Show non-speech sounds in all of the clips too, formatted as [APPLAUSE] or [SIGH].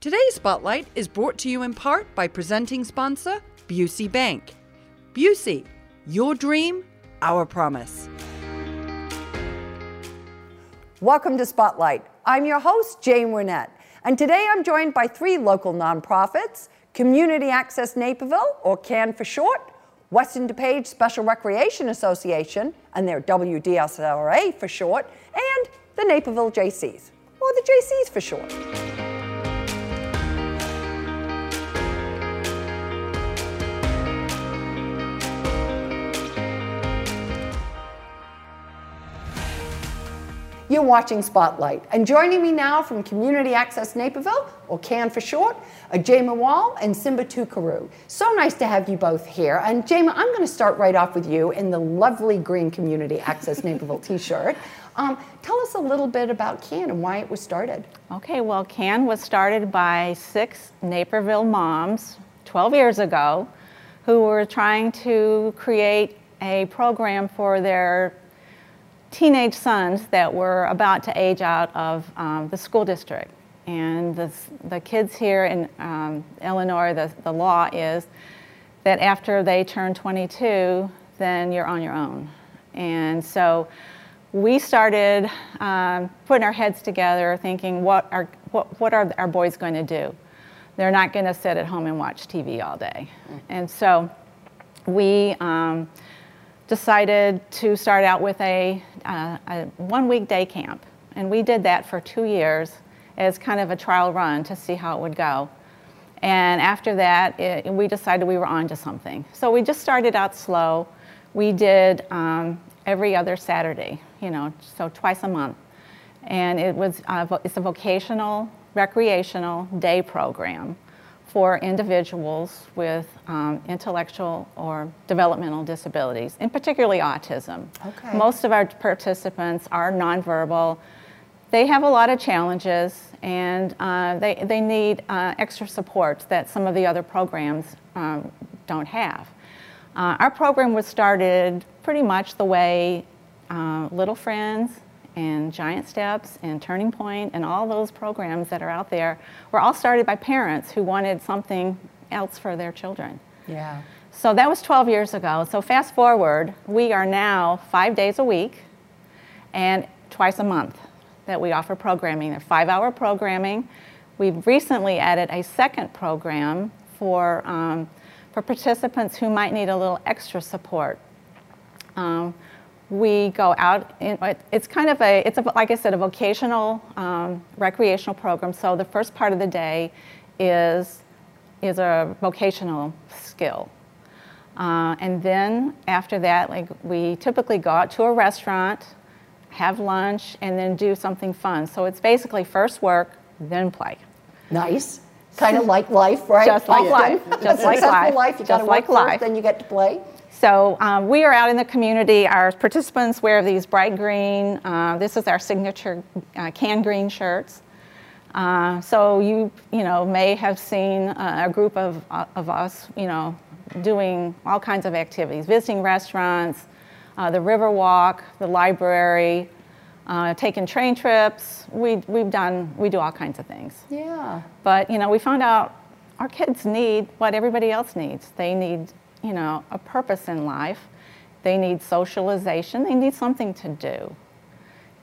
Today's Spotlight is brought to you in part by presenting sponsor Busey Bank. Busey, your dream, our promise. Welcome to Spotlight. I'm your host, Jane Wernette, and today I'm joined by three local nonprofits Community Access Naperville, or CAN for short, Western DuPage Special Recreation Association, and their WDSRA for short, and the Naperville Jaycees, or the Jaycees for short. You're watching Spotlight. And joining me now from Community Access Naperville, or CAN for short, are Jema Wall and Simba Tukaru. So nice to have you both here. And Jema, I'm going to start right off with you in the lovely green Community Access Naperville t-shirt. Um, tell us a little bit about CAN and why it was started. Okay, well, CAN was started by six Naperville moms 12 years ago who were trying to create a program for their teenage sons that were about to age out of um, the school district. And the, the kids here in um, Illinois, the, the law is that after they turn 22, then you're on your own. And so we started um, putting our heads together thinking, what are, what, what are our boys going to do? They're not going to sit at home and watch TV all day. Mm. And so we um, decided to start out with a, uh, a one week day camp. And we did that for two years as kind of a trial run to see how it would go. And after that, it, we decided we were on to something. So we just started out slow. We did um, every other Saturday, you know, so twice a month. And it was, uh, it's a vocational, recreational day program for individuals with um, intellectual or developmental disabilities, and particularly autism. Okay. Most of our participants are nonverbal. They have a lot of challenges and uh, they, they need uh, extra support that some of the other programs um, don't have. Uh, our program was started pretty much the way uh, Little Friends and Giant Steps and Turning Point and all those programs that are out there were all started by parents who wanted something else for their children. Yeah. So that was 12 years ago. So fast forward, we are now five days a week and twice a month that we offer programming. They're five hour programming. We've recently added a second program for, um, for participants who might need a little extra support. Um, we go out in, it's kind of a it's a, like i said a vocational um, recreational program. So the first part of the day is is a vocational skill. Uh, and then after that like we typically go out to a restaurant have lunch and then do something fun. So it's basically first work then play. Nice. Kind of like life right? Just like life. Just like life. life you got to work like life. then you get to play so um, we are out in the community. Our participants wear these bright green. Uh, this is our signature uh, can green shirts. Uh, so you you know may have seen uh, a group of uh, of us you know doing all kinds of activities, visiting restaurants, uh, the river walk, the library, taking train trips. We we've done we do all kinds of things. Yeah. But you know we found out our kids need what everybody else needs. They need you know, a purpose in life. They need socialization. They need something to do.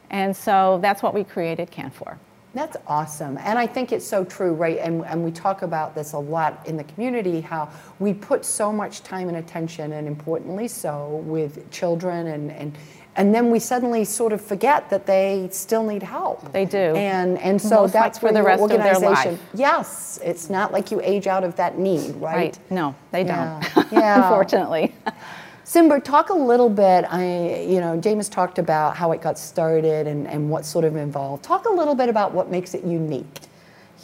And so that's what we created CAN for. That's awesome. And I think it's so true, right? And, and we talk about this a lot in the community how we put so much time and attention, and importantly so, with children and, and, and then we suddenly sort of forget that they still need help. They do. And and so Most that's for the rest of their life. Yes, it's not like you age out of that need, right? Right. No, they don't. [LAUGHS] Yeah. [LAUGHS] Unfortunately. Simba, talk a little bit. I, you know, James talked about how it got started and, and what sort of involved. Talk a little bit about what makes it unique.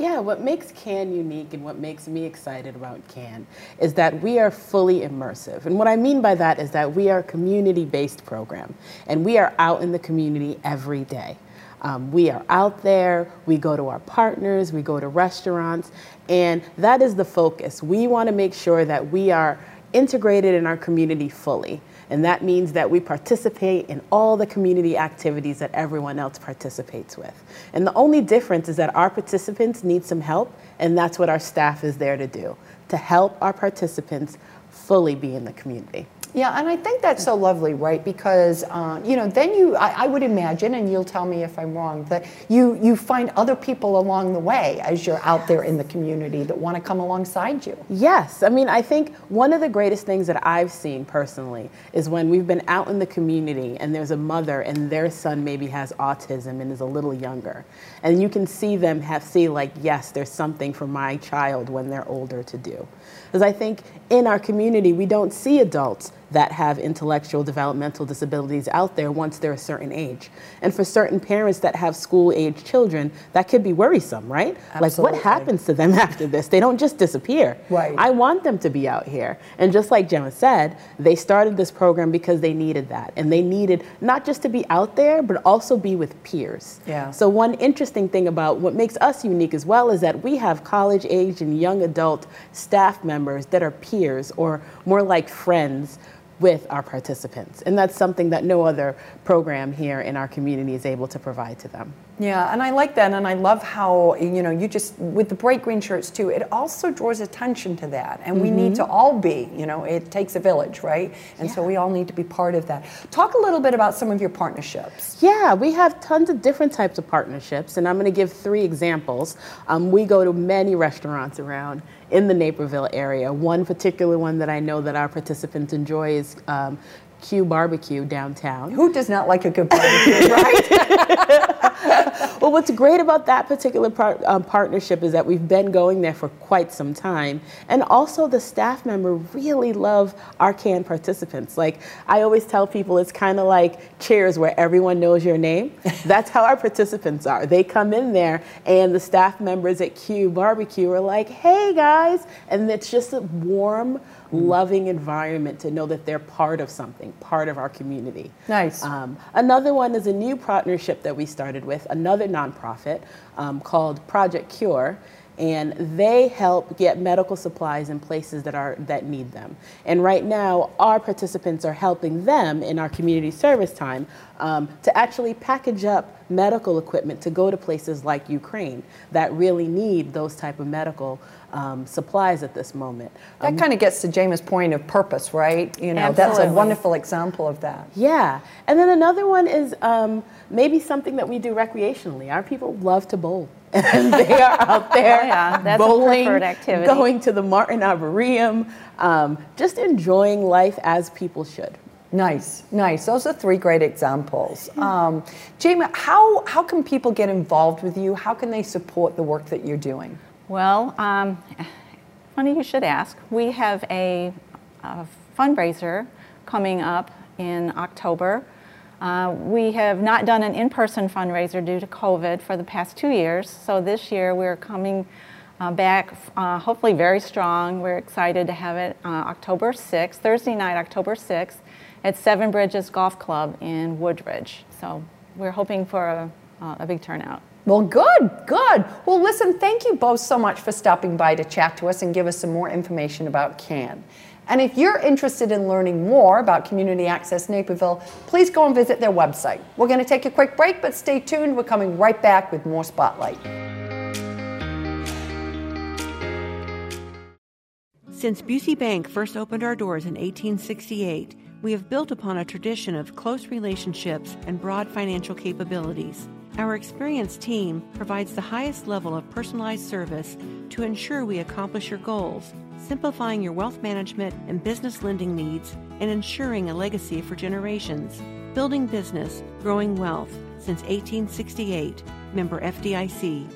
Yeah, what makes CAN unique and what makes me excited about CAN is that we are fully immersive. And what I mean by that is that we are a community based program and we are out in the community every day. Um, we are out there, we go to our partners, we go to restaurants, and that is the focus. We want to make sure that we are integrated in our community fully. And that means that we participate in all the community activities that everyone else participates with. And the only difference is that our participants need some help, and that's what our staff is there to do to help our participants fully be in the community. Yeah, and I think that's so lovely, right? Because uh, you know, then you, I, I, would imagine, and you'll tell me if I'm wrong, that you you find other people along the way as you're out there in the community that want to come alongside you. Yes, I mean, I think one of the greatest things that I've seen personally is when we've been out in the community and there's a mother and their son maybe has autism and is a little younger, and you can see them have see like, yes, there's something for my child when they're older to do, because I think in our community we don't see adults that have intellectual developmental disabilities out there once they're a certain age. And for certain parents that have school age children, that could be worrisome, right? Absolutely. Like what happens to them [LAUGHS] after this? They don't just disappear. Right. I want them to be out here. And just like Gemma said, they started this program because they needed that. And they needed not just to be out there, but also be with peers. Yeah. So one interesting thing about what makes us unique as well is that we have college age and young adult staff members that are peers or more like friends with our participants. And that's something that no other program here in our community is able to provide to them. Yeah, and I like that, and I love how you know you just with the bright green shirts too. It also draws attention to that, and mm-hmm. we need to mm-hmm. all be. You know, it takes a village, right? And yeah. so we all need to be part of that. Talk a little bit about some of your partnerships. Yeah, we have tons of different types of partnerships, and I'm going to give three examples. Um, we go to many restaurants around in the Naperville area. One particular one that I know that our participants enjoy is um, Q Barbecue downtown. Who does not like a good barbecue, right? [LAUGHS] [LAUGHS] well, what's great about that particular par- um, partnership is that we've been going there for quite some time. And also, the staff member really love our CAN participants. Like, I always tell people it's kind of like cheers where everyone knows your name. [LAUGHS] That's how our participants are. They come in there, and the staff members at Q Barbecue are like, hey guys. And it's just a warm, loving environment to know that they're part of something, part of our community. Nice. Um, another one is a new partnership that we started with another nonprofit um, called Project Cure and they help get medical supplies in places that are that need them. And right now, our participants are helping them in our community service time um, to actually package up medical equipment to go to places like Ukraine that really need those type of medical um, supplies at this moment. That um, kind of gets to James' point of purpose, right? You know, absolutely. that's a wonderful example of that. Yeah, and then another one is um, maybe something that we do recreationally. Our people love to bowl. And they are out [LAUGHS] there oh, yeah. bowling, going to the Morton Arboretum, um, just enjoying life as people should. Nice, nice. Those are three great examples. Um, Jamie, how, how can people get involved with you? How can they support the work that you're doing? Well, um, funny you should ask. We have a, a fundraiser coming up in October. Uh, we have not done an in-person fundraiser due to COVID for the past two years. So this year we're coming uh, back, uh, hopefully very strong. We're excited to have it uh, October 6th, Thursday night, October 6th, at Seven Bridges Golf Club in Woodridge. So we're hoping for a, a big turnout. Well, good, good. Well, listen, thank you both so much for stopping by to chat to us and give us some more information about CAN. And if you're interested in learning more about Community Access Naperville, please go and visit their website. We're going to take a quick break, but stay tuned. We're coming right back with more Spotlight. Since Busey Bank first opened our doors in 1868, we have built upon a tradition of close relationships and broad financial capabilities. Our experienced team provides the highest level of personalized service to ensure we accomplish your goals, simplifying your wealth management and business lending needs and ensuring a legacy for generations. Building business, growing wealth since 1868. Member FDIC.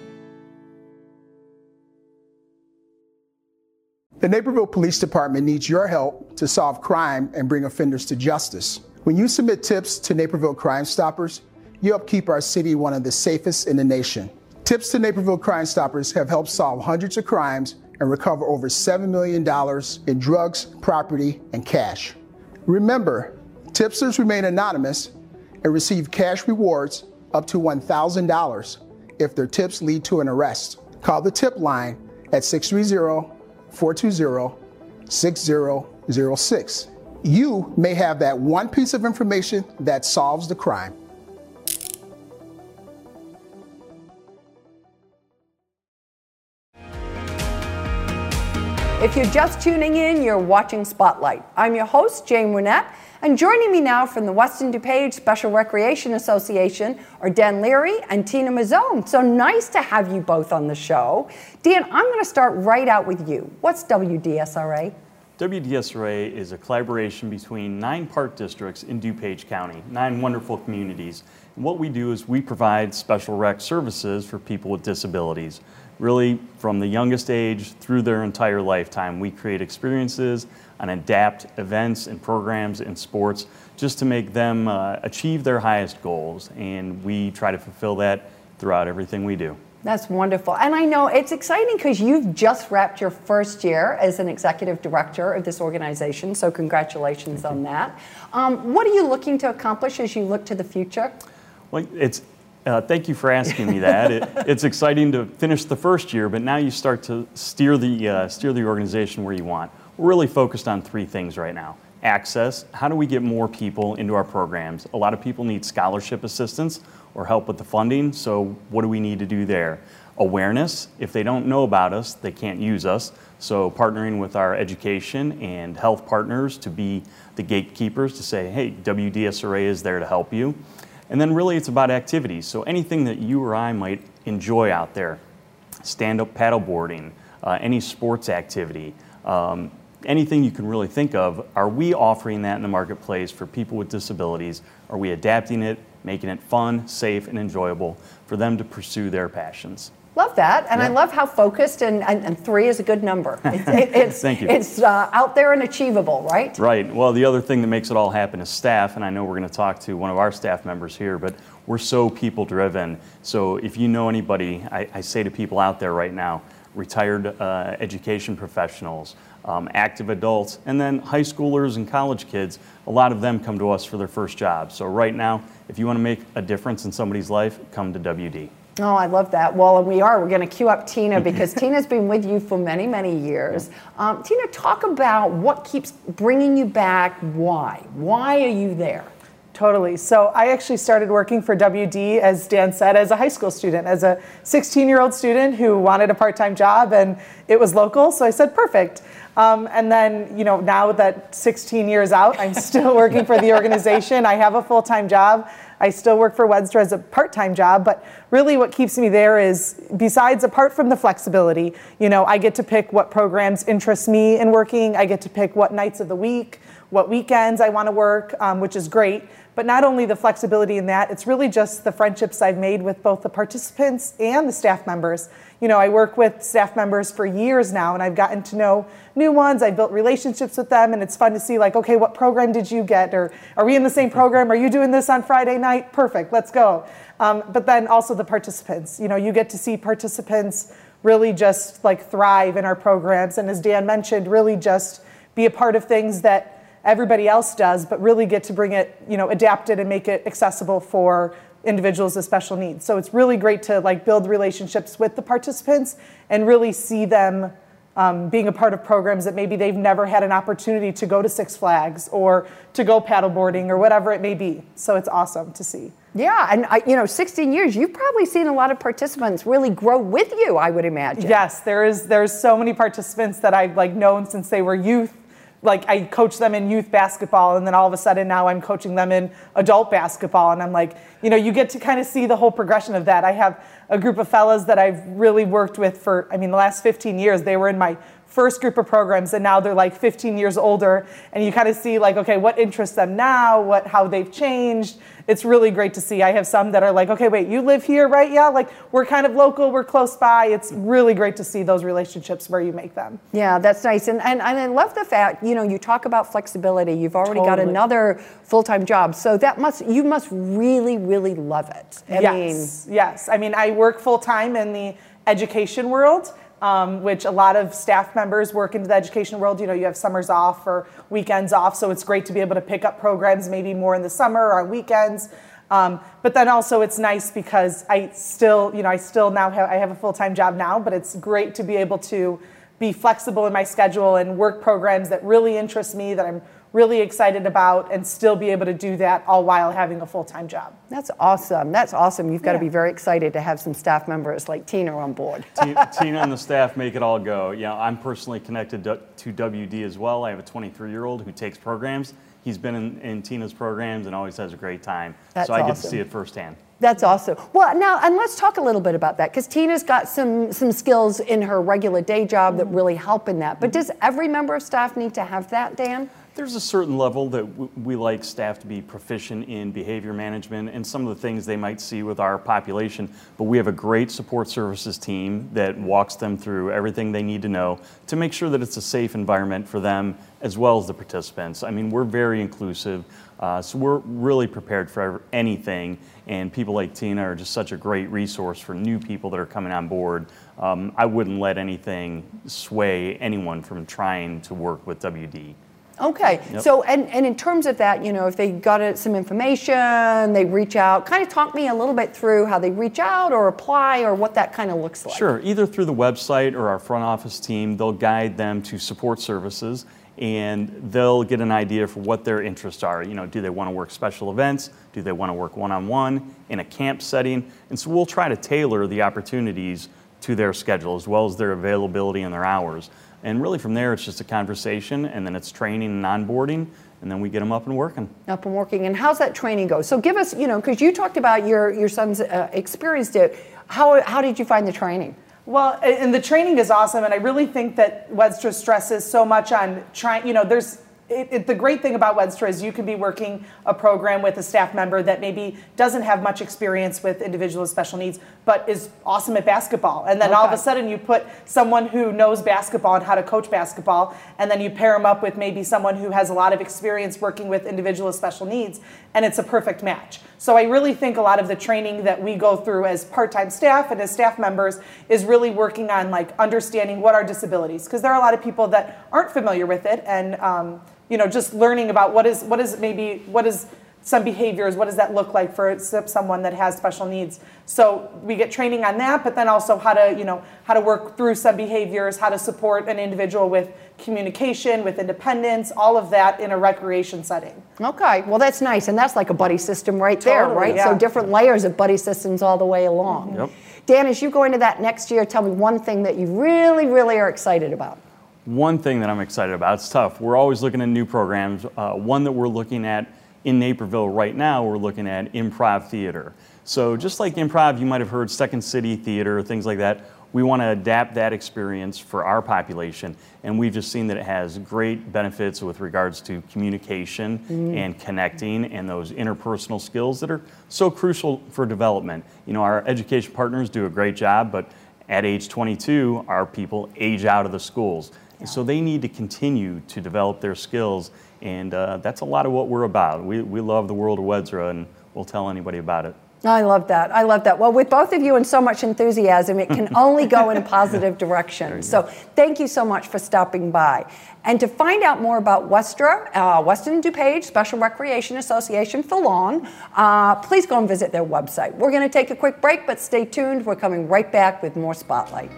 The Naperville Police Department needs your help to solve crime and bring offenders to justice. When you submit tips to Naperville Crime Stoppers, you help keep our city one of the safest in the nation. Tips to Naperville Crime Stoppers have helped solve hundreds of crimes and recover over $7 million in drugs, property, and cash. Remember, tipsters remain anonymous and receive cash rewards up to $1,000 if their tips lead to an arrest. Call the tip line at 630 420 6006. you may have that one piece of information that solves the crime. If you're just tuning in, you're watching Spotlight. I'm your host, Jane Wernette, and joining me now from the Western DuPage Special Recreation Association are Dan Leary and Tina Mazzone. So nice to have you both on the show. Dan, I'm going to start right out with you. What's WDSRA? WDSRA is a collaboration between nine park districts in DuPage County, nine wonderful communities. And what we do is we provide special rec services for people with disabilities really from the youngest age through their entire lifetime. We create experiences and adapt events and programs and sports just to make them uh, achieve their highest goals. And we try to fulfill that throughout everything we do. That's wonderful. And I know it's exciting because you've just wrapped your first year as an executive director of this organization. So, congratulations on that. Um, what are you looking to accomplish as you look to the future? Well, it's uh, thank you for asking me that. It, [LAUGHS] it's exciting to finish the first year, but now you start to steer the, uh, steer the organization where you want. We're really focused on three things right now. Access, how do we get more people into our programs? A lot of people need scholarship assistance or help with the funding, so what do we need to do there? Awareness, if they don't know about us, they can't use us. So partnering with our education and health partners to be the gatekeepers to say, hey, WDSRA is there to help you. And then really it's about activities. So anything that you or I might enjoy out there, stand-up paddleboarding, uh, any sports activity, um, anything you can really think of, are we offering that in the marketplace for people with disabilities? Are we adapting it, making it fun, safe, and enjoyable for them to pursue their passions? Love that, and yeah. I love how focused and, and, and, three is a good number. [LAUGHS] It, it's, Thank you. It's uh, out there and achievable, right? Right. Well, the other thing that makes it all happen is staff, and I know we're going to talk to one of our staff members here, but we're so people driven. So if you know anybody, I, I say to people out there right now, retired uh, education professionals, um, active adults, and then high schoolers and college kids, a lot of them come to us for their first job. So right now, if you want to make a difference in somebody's life, come to WD. Oh, I love that. Well, and we are. We're going to queue up Tina [LAUGHS] because Tina's been with you for many, many years. Um, Tina, talk about what keeps bringing you back. Why? Why are you there? Totally. So I actually started working for WD, as Dan said, as a high school student, as a 16 year old student who wanted a part time job and it was local. So I said, perfect. Um, and then, you know, now that 16 years out, I'm still working for the [LAUGHS] organization. I have a full time job. I still work for Webster as a part time job, but really what keeps me there is besides, apart from the flexibility, you know, I get to pick what programs interest me in working, I get to pick what nights of the week, what weekends I want to work, um, which is great. But not only the flexibility in that, it's really just the friendships I've made with both the participants and the staff members. You know, I work with staff members for years now, and I've gotten to know new ones. I've built relationships with them, and it's fun to see, like, okay, what program did you get? Or are we in the same program? Are you doing this on Friday night? Perfect, let's go. Um, but then also the participants. You know, you get to see participants really just like thrive in our programs, and as Dan mentioned, really just be a part of things that everybody else does, but really get to bring it, you know, adapt it and make it accessible for individuals with special needs. So it's really great to like build relationships with the participants and really see them um, being a part of programs that maybe they've never had an opportunity to go to Six Flags or to go paddleboarding or whatever it may be. So it's awesome to see. Yeah, and I, you know, 16 years, you've probably seen a lot of participants really grow with you. I would imagine. Yes, there is. There's so many participants that I've like known since they were youth like I coach them in youth basketball and then all of a sudden now I'm coaching them in adult basketball and I'm like, you know, you get to kind of see the whole progression of that. I have a group of fellas that I've really worked with for I mean the last 15 years. They were in my first group of programs and now they're like 15 years older and you kind of see like okay what interests them now what how they've changed it's really great to see. I have some that are like okay wait you live here right? Yeah like we're kind of local we're close by. It's really great to see those relationships where you make them. Yeah that's nice. And and, and i love the fact you know you talk about flexibility. You've already totally. got another full-time job so that must you must really really love it. I yes mean, yes. I mean i work full-time in the education world um, which a lot of staff members work into the education world. You know, you have summers off or weekends off, so it's great to be able to pick up programs maybe more in the summer or on weekends. Um, but then also it's nice because I still, you know, I still now have I have a full time job now, but it's great to be able to be flexible in my schedule and work programs that really interest me that I'm really excited about and still be able to do that all while having a full-time job. That's awesome. That's awesome. You've got to be very excited to have some staff members like Tina on board. [LAUGHS] Ti- Tina and the staff make it all go. Yeah, I'm personally connected to to WD as well. I have a 23 year old who takes programs. He's been in, in Tina's programs and always has a great time. That's so I get to see it firsthand. That's awesome. Well, now, and let's talk a little bit about that because Tina's got some some skills in her regular day job that mm-hmm. really help in that. But does every member of staff need to have that, Dan? There's a certain level that we like staff to be proficient in behavior management and some of the things they might see with our population. But we have a great support services team that walks them through everything they need to know to make sure that it's a safe environment for them as well as the participants. I mean, we're very inclusive, uh, so we're really prepared for anything. And people like Tina are just such a great resource for new people that are coming on board. Um, I wouldn't let anything sway anyone from trying to work with WD. Okay. Yep. So, and, and in terms of that, you know, if they got it, some information, they reach out, kind of talk me a little bit through how they reach out or apply or what that kind of looks like. Sure, either through the website or our front office team, they'll guide them to support services and they'll get an idea for what their interests are. You know, do they want to work special events? Do they want to work one on one in a camp setting? And so we'll try to tailor the opportunities to their schedule as well as their availability and their hours. And really from there, it's just a conversation and then it's training and onboarding and then we get them up and working. Up and working. And how's that training go? So give us, you know, because you talked about your, your son's uh, experienced it. How, how did you find the training? Well, and the training is awesome, and I really think that WDSRA stresses so much on trying. You know, there's it, it, the great thing about WDSRA is you can be working a program with a staff member that maybe doesn't have much experience with individuals with special needs, but is awesome at basketball. And then all of a sudden you put someone who knows basketball and how to coach basketball, and then you pair them up with maybe someone who has a lot of experience working with individuals with special needs, and it's a perfect match. So I really think a lot of the training that we go through as part-time staff and as staff members is really working on like understanding what are disabilities, because there are a lot of people that aren't familiar with it, and um, you know, just learning about what is what is maybe what is some behaviors, what does that look like for someone that has special needs. So we get training on that, but then also how to, you know, how to work through some behaviors, how to support an individual with communication, with independence, all of that in a recreation setting. Okay, well, that's nice. And that's like a buddy system right there, right? yeah. So different layers of buddy systems all the way along. Yep. Dan, as you go into that next year, tell me one thing that you really, really are excited about. One thing that I'm excited about, it's tough. We're always looking at new programs. Uh, one that we're looking at in Naperville right now, we're looking at improv theater. So just like improv, you might have heard Second City Theater, things like that. We want to adapt that experience for our population, and we've just seen that it has great benefits with regards to communication mm-hmm. and connecting and those interpersonal skills that are so crucial for development. You know, our education partners do a great job, but at age 22, our people age out of the schools. And So they need to continue to develop their skills, and uh, that's a lot of what we're about. We, we love the world of WDSRA, and we'll tell anybody about it. I love that. I love that. Well, with both of you and so much enthusiasm, it can only go in a [LAUGHS] positive direction. So, thank you so much for stopping by. And to find out more about WDSRA, uh, Western DuPage Special Recreation Association for Long, uh, please go and visit their website. We're going to take a quick break, but stay tuned. We're coming right back with more Spotlight.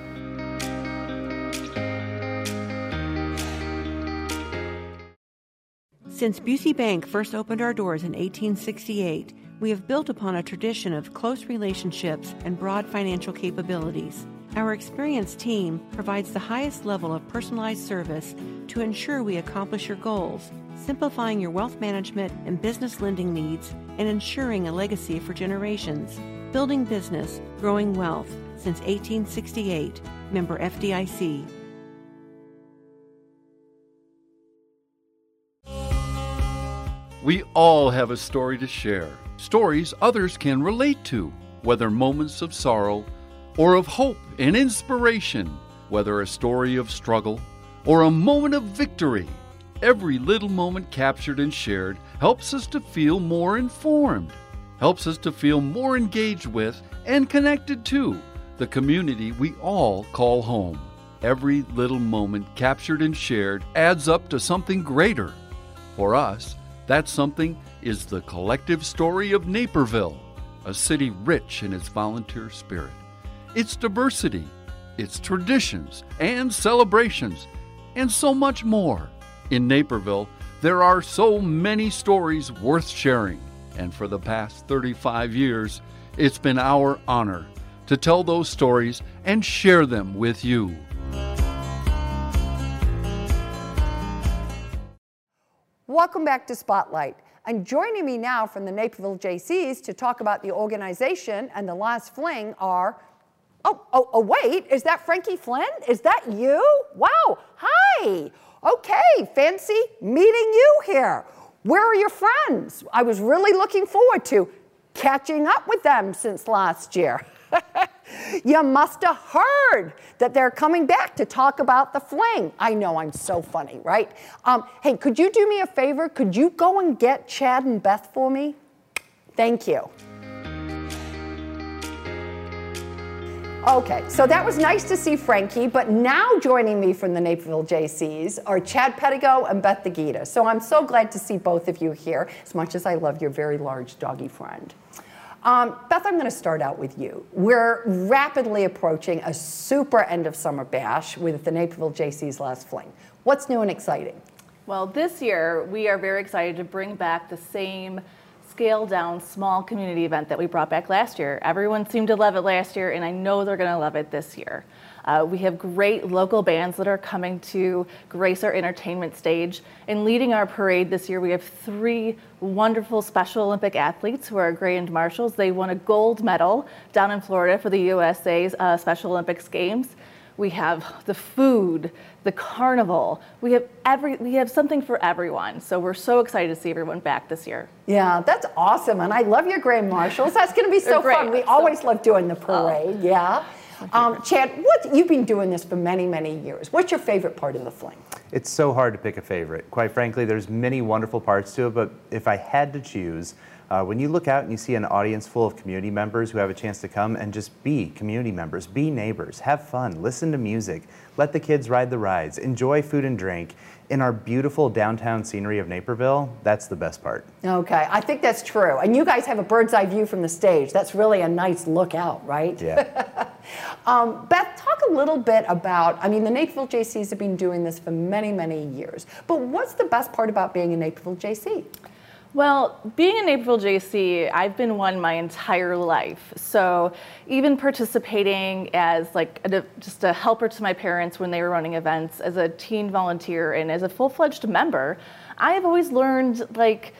Since Busey Bank first opened our doors in 1868, we have built upon a tradition of close relationships and broad financial capabilities. Our experienced team provides the highest level of personalized service to ensure we accomplish your goals, simplifying your wealth management and business lending needs and ensuring a legacy for generations. Building business, growing wealth since 1868. Member FDIC. We all have a story to share, stories others can relate to, whether moments of sorrow or of hope and inspiration, whether a story of struggle or a moment of victory. Every little moment captured and shared helps us to feel more informed, helps us to feel more engaged with and connected to the community we all call home. Every little moment captured and shared adds up to something greater. For us, that something is the collective story of Naperville, a city rich in its volunteer spirit, its diversity, its traditions and celebrations, and so much more. In Naperville, There are so many stories worth sharing, and for the past 35 years, it's been our honor to tell those stories and share them with you. Welcome back to Spotlight. And joining me now from the Naperville Jaycees to talk about the organization and the last fling are, oh, oh, oh, wait, is that Frankie Flynn? Is that you? Wow, hi. Okay, fancy meeting you here. Where are your friends? I was really looking forward to catching up with them since last year. [LAUGHS] you must have heard that they're coming back to talk about the fling. I know I'm so funny, right? Um, hey, could you do me a favor? Could you go and get Chad and Beth for me? Thank you. Okay, so that was nice to see Frankie, but now joining me from the Naperville Jaycees are Chad Pedigo and Beth DeGita. So I'm so glad to see both of you here, as much as I love your very large doggy friend. Um, Beth, I'm going to start out with you. We're rapidly approaching a super end of summer bash with the Naperville Jaycee's last fling. What's new and exciting? Well, this year we are very excited to bring back the same scaled down small community event that we brought back last year. Everyone seemed to love it last year, and I know they're going to love it this year. Uh, we have great local bands that are coming to grace our entertainment stage. And leading our parade this year, we have three wonderful Special Olympic athletes who are grand marshals. They won a gold medal down in Florida for the USA's uh, Special Olympics Games. We have the food, the carnival. We have every we have something for everyone. So we're so excited to see everyone back this year. Yeah, that's awesome. And I love your grand marshals. That's going to be [LAUGHS] so fun. We so, always love doing the parade. Oh. Yeah. Um, Chad, what you've been doing this for many, many years. What's your favorite part of the fling? It's so hard to pick a favorite. Quite frankly, there's many wonderful parts to it, but if I had to choose, uh, when you look out and you see an audience full of community members who have a chance to come and just be community members, be neighbors, have fun, listen to music, let the kids ride the rides, enjoy food and drink, in our beautiful downtown scenery of Naperville, that's the best part. Okay, I think that's true. And you guys have a bird's eye view from the stage. That's really a nice lookout, right? Yeah. [LAUGHS] um, Beth, talk a little bit about, I mean, the Naperville Jaycees have been doing this for many, many years. But what's the best part about being a Naperville Jaycee? Well, being a Naperville Jaycee, I've been one my entire life. So even participating as like a, just a helper to my parents when they were running events, as a teen volunteer, and as a full-fledged member, I have always learned like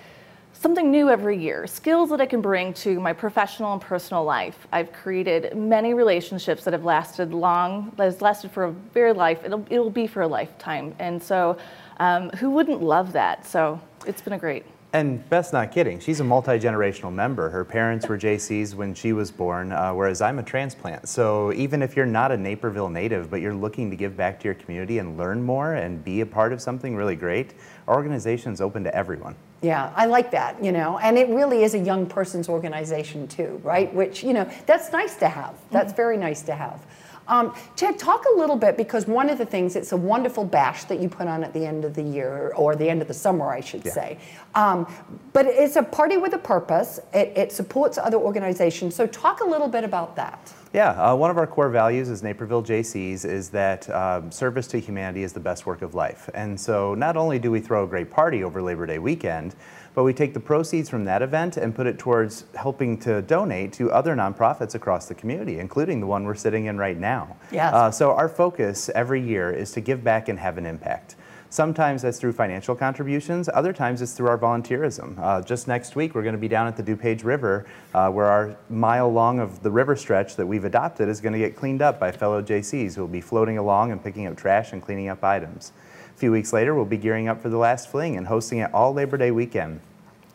something new every year, skills that I can bring to my professional and personal life. I've created many relationships that have lasted long, that has lasted for a very life. It'll, it'll be for a lifetime. And so um, who wouldn't love that? So it's been a great. And Beth's not kidding. She's a multi generational member. Her parents were Jaycees when she was born, uh, whereas I'm a transplant. So even if you're not a Naperville native, but you're looking to give back to your community and learn more and be a part of something really great, our organization is open to everyone. Yeah, I like that, you know, and it really is a young person's organization too, right? Which, you know, that's nice to have. That's mm-hmm. very nice to have. Um, Chad, talk a little bit because one of the things, it's a wonderful bash that you put on at the end of the year, or the end of the summer, I should yeah. say. Um, but it's a party with a purpose, it, it, supports other organizations. So, talk a little bit about that. Yeah, uh, one of our core values as Naperville Jaycees is that um, service to humanity is the best work of life. And so, not only do we throw a great party over Labor Day weekend, but we take the proceeds from that event and put it towards helping to donate to other nonprofits across the community, including the one we're sitting in right now. Yes. Uh, so our focus every year is to give back and have an impact. Sometimes that's through financial contributions. Other times it's through our volunteerism. Uh, just next week, we're going to be down at the DuPage River, uh, where our mile long of the river stretch that we've adopted is going to get cleaned up by fellow Jaycees who will be floating along and picking up trash and cleaning up items. A few weeks later, we'll be gearing up for the last fling and hosting it all Labor Day weekend.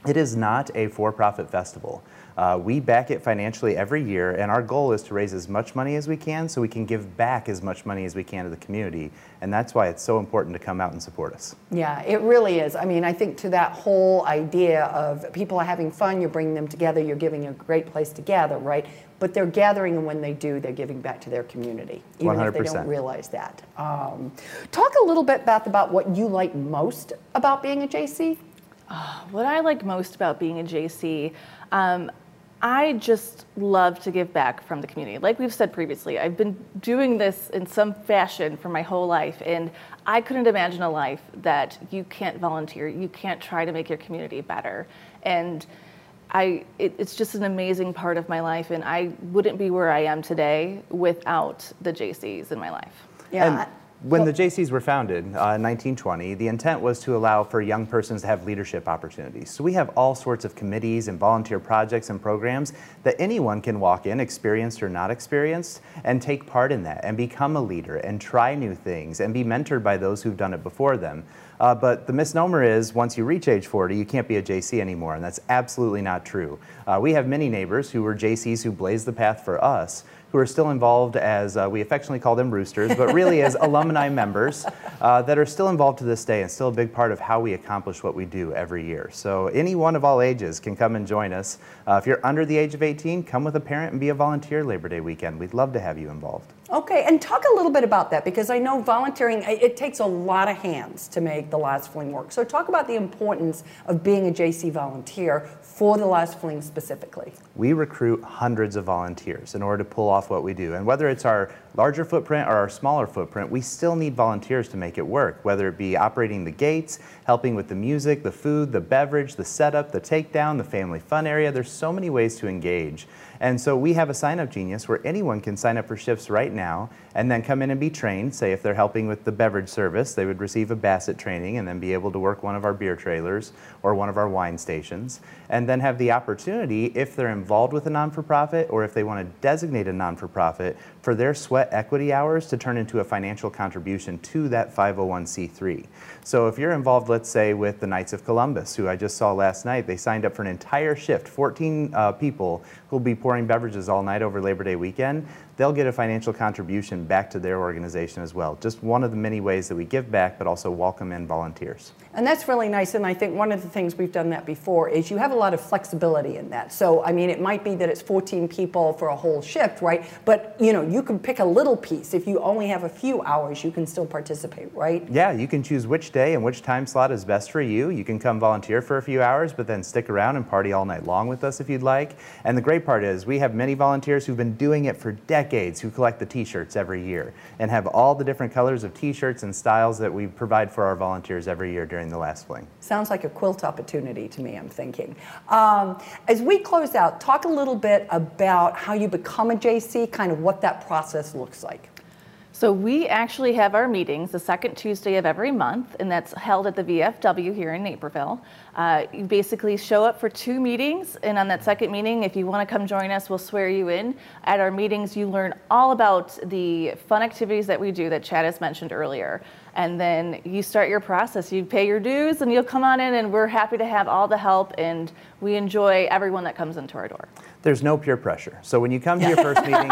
It is not a for-profit festival. Uh, we back it financially every year, and our goal is to raise as much money as we can so we can give back as much money as we can to the community. And that's why it's so important to come out and support us. Yeah, it really is. I mean, I think to that whole idea of people are having fun, you're bringing them together, you're giving a great place to gather, right? but they're gathering, and when they do, they're giving back to their community, even 100%. if they don't realize that. Um, talk a little bit, Beth, about what you like most about being a Jaycee. Uh, what I like most about being a Jaycee, um, I just love to give back from the community. Like we've said previously, I've been doing this in some fashion for my whole life, and I couldn't imagine a life that you can't volunteer, you can't try to make your community better. And I, it, it's just an amazing part of my life, and I wouldn't be where I am today without the Jaycees in my life. Yeah. And when the Jaycees were founded uh, in 1920, the intent was to allow for young persons to have leadership opportunities. So we have all sorts of committees and volunteer projects and programs that anyone can walk in, experienced or not experienced, and take part in that and become a leader and try new things and be mentored by those who've done it before them. Uh, but the misnomer is once you reach age 40, you can't be a Jaycee anymore, and that's absolutely not true. Uh, we have many neighbors who were Jaycees who blazed the path for us who are still involved as, uh, we affectionately call them roosters, but really as [LAUGHS] alumni members uh, that are still involved to this day and still a big part of how we accomplish what we do every year. So anyone of all ages can come and join us. Uh, if you're under the age of 18, come with a parent and be a volunteer Labor Day weekend. We'd love to have you involved. Okay, and talk a little bit about that because I know volunteering, it takes a lot of hands to make the last fling work. So talk about the importance of being a Jaycee volunteer for the last fling specifically. We recruit hundreds of volunteers in order to pull off what we do. And whether it's our larger footprint or our smaller footprint, we still need volunteers to make it work, whether it be operating the gates, helping with the music, the food, the beverage, the setup, the takedown, the family fun area. There's so many ways to engage. And so we have a sign up genius where anyone can sign up for shifts right now and then come in and be trained. Say if they're helping with the beverage service, they would receive a BASSET training and then be able to work one of our beer trailers or one of our wine stations. And then have the opportunity, if they're involved with a non for profit or if they want to designate a non for profit, for their sweat equity hours to turn into a financial contribution to that 501c3. So if you're involved, let's say, with the Knights of Columbus, who I just saw last night, they signed up for an entire shift, 14 uh, people who will be pouring beverages all night over Labor Day weekend they'll get a financial contribution back to their organization as well. Just one of the many ways that we give back, but also welcome in volunteers. And that's really nice. And I think one of the things we've done that before is you have a lot of flexibility in that. So, I mean, it might be that it's 14 people for a whole shift, right? But, you know, you can pick a little piece. If you only have a few hours, you can still participate, right? Yeah, you can choose which day and which time slot is best for you. You can come volunteer for a few hours, but then stick around and party all night long with us if you'd like. And the great part is we have many volunteers who've been doing it for decades decades who collect the t-shirts every year and have all the different colors of t-shirts and styles that we provide for our volunteers every year during the last fling. Sounds like a quilt opportunity to me, I'm thinking. Um, as we close out, talk a little bit about how you become a Jaycee, kind of what that process looks like. So we actually have our meetings the second Tuesday of every month, and that's held at the VFW here in Naperville. Uh, you basically show up for two meetings, and on that second meeting, if you want to come join us, we'll swear you in. At our meetings, you learn all about the fun activities that we do that Chad has mentioned earlier. And then you start your process. You pay your dues, and you'll come on in, and we're happy to have all the help, and we enjoy everyone that comes into our door there's no peer pressure. So when you come to your [LAUGHS] first meeting,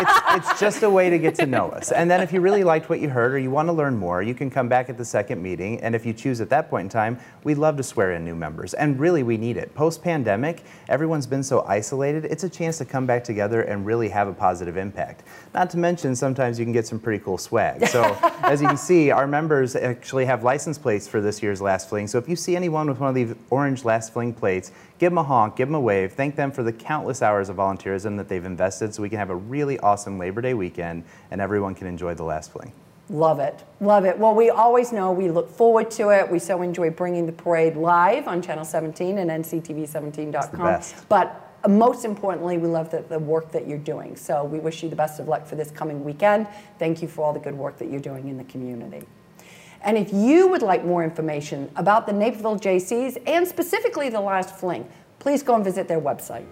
it's, it's, just a way to get to know us. And then if you really liked what you heard or you want to learn more, you can come back at the second meeting. And if you choose at that point in time, we'd love to swear in new members. And really, we need it. Post pandemic, everyone's been so isolated, it's a chance to come back together and really have a positive impact. Not to mention, sometimes you can get some pretty cool swag. So [LAUGHS] as you can see, our members actually have license plates for this year's Last Fling. So if you see anyone with one of these orange Last Fling plates, give them a honk, give them a wave, thank them for the countless hours of volunteerism that they've invested so we can have a really awesome Labor Day weekend and everyone can enjoy the last fling. Love it. Love it. Well, we always know we look forward to it. We so enjoy bringing the parade live on Channel 17 and nctv17.com. But uh, most importantly, we love the, the work that you're doing. So we wish you the best of luck for this coming weekend. Thank you for all the good work that you're doing in the community. And if you would like more information about the Naperville Jaycees and specifically the last fling, please go and visit their website.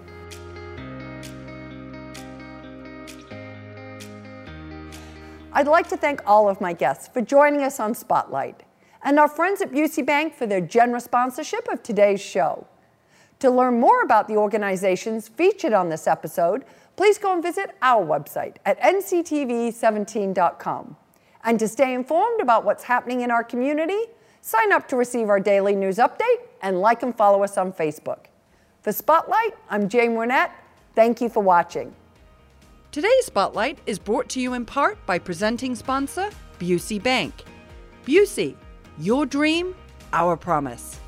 I'd like to thank all of my guests for joining us on Spotlight and our friends at Busey Bank for their generous sponsorship of today's show. To learn more about the organizations featured on this episode, please go and visit our website at nctv17.com. And to stay informed about what's happening in our community, sign up to receive our daily news update and like and follow us on Facebook. For Spotlight, I'm Jane Wernette. Thank you for watching. Today's Spotlight is brought to you in part by presenting sponsor Busey Bank. Busey, your dream, our promise.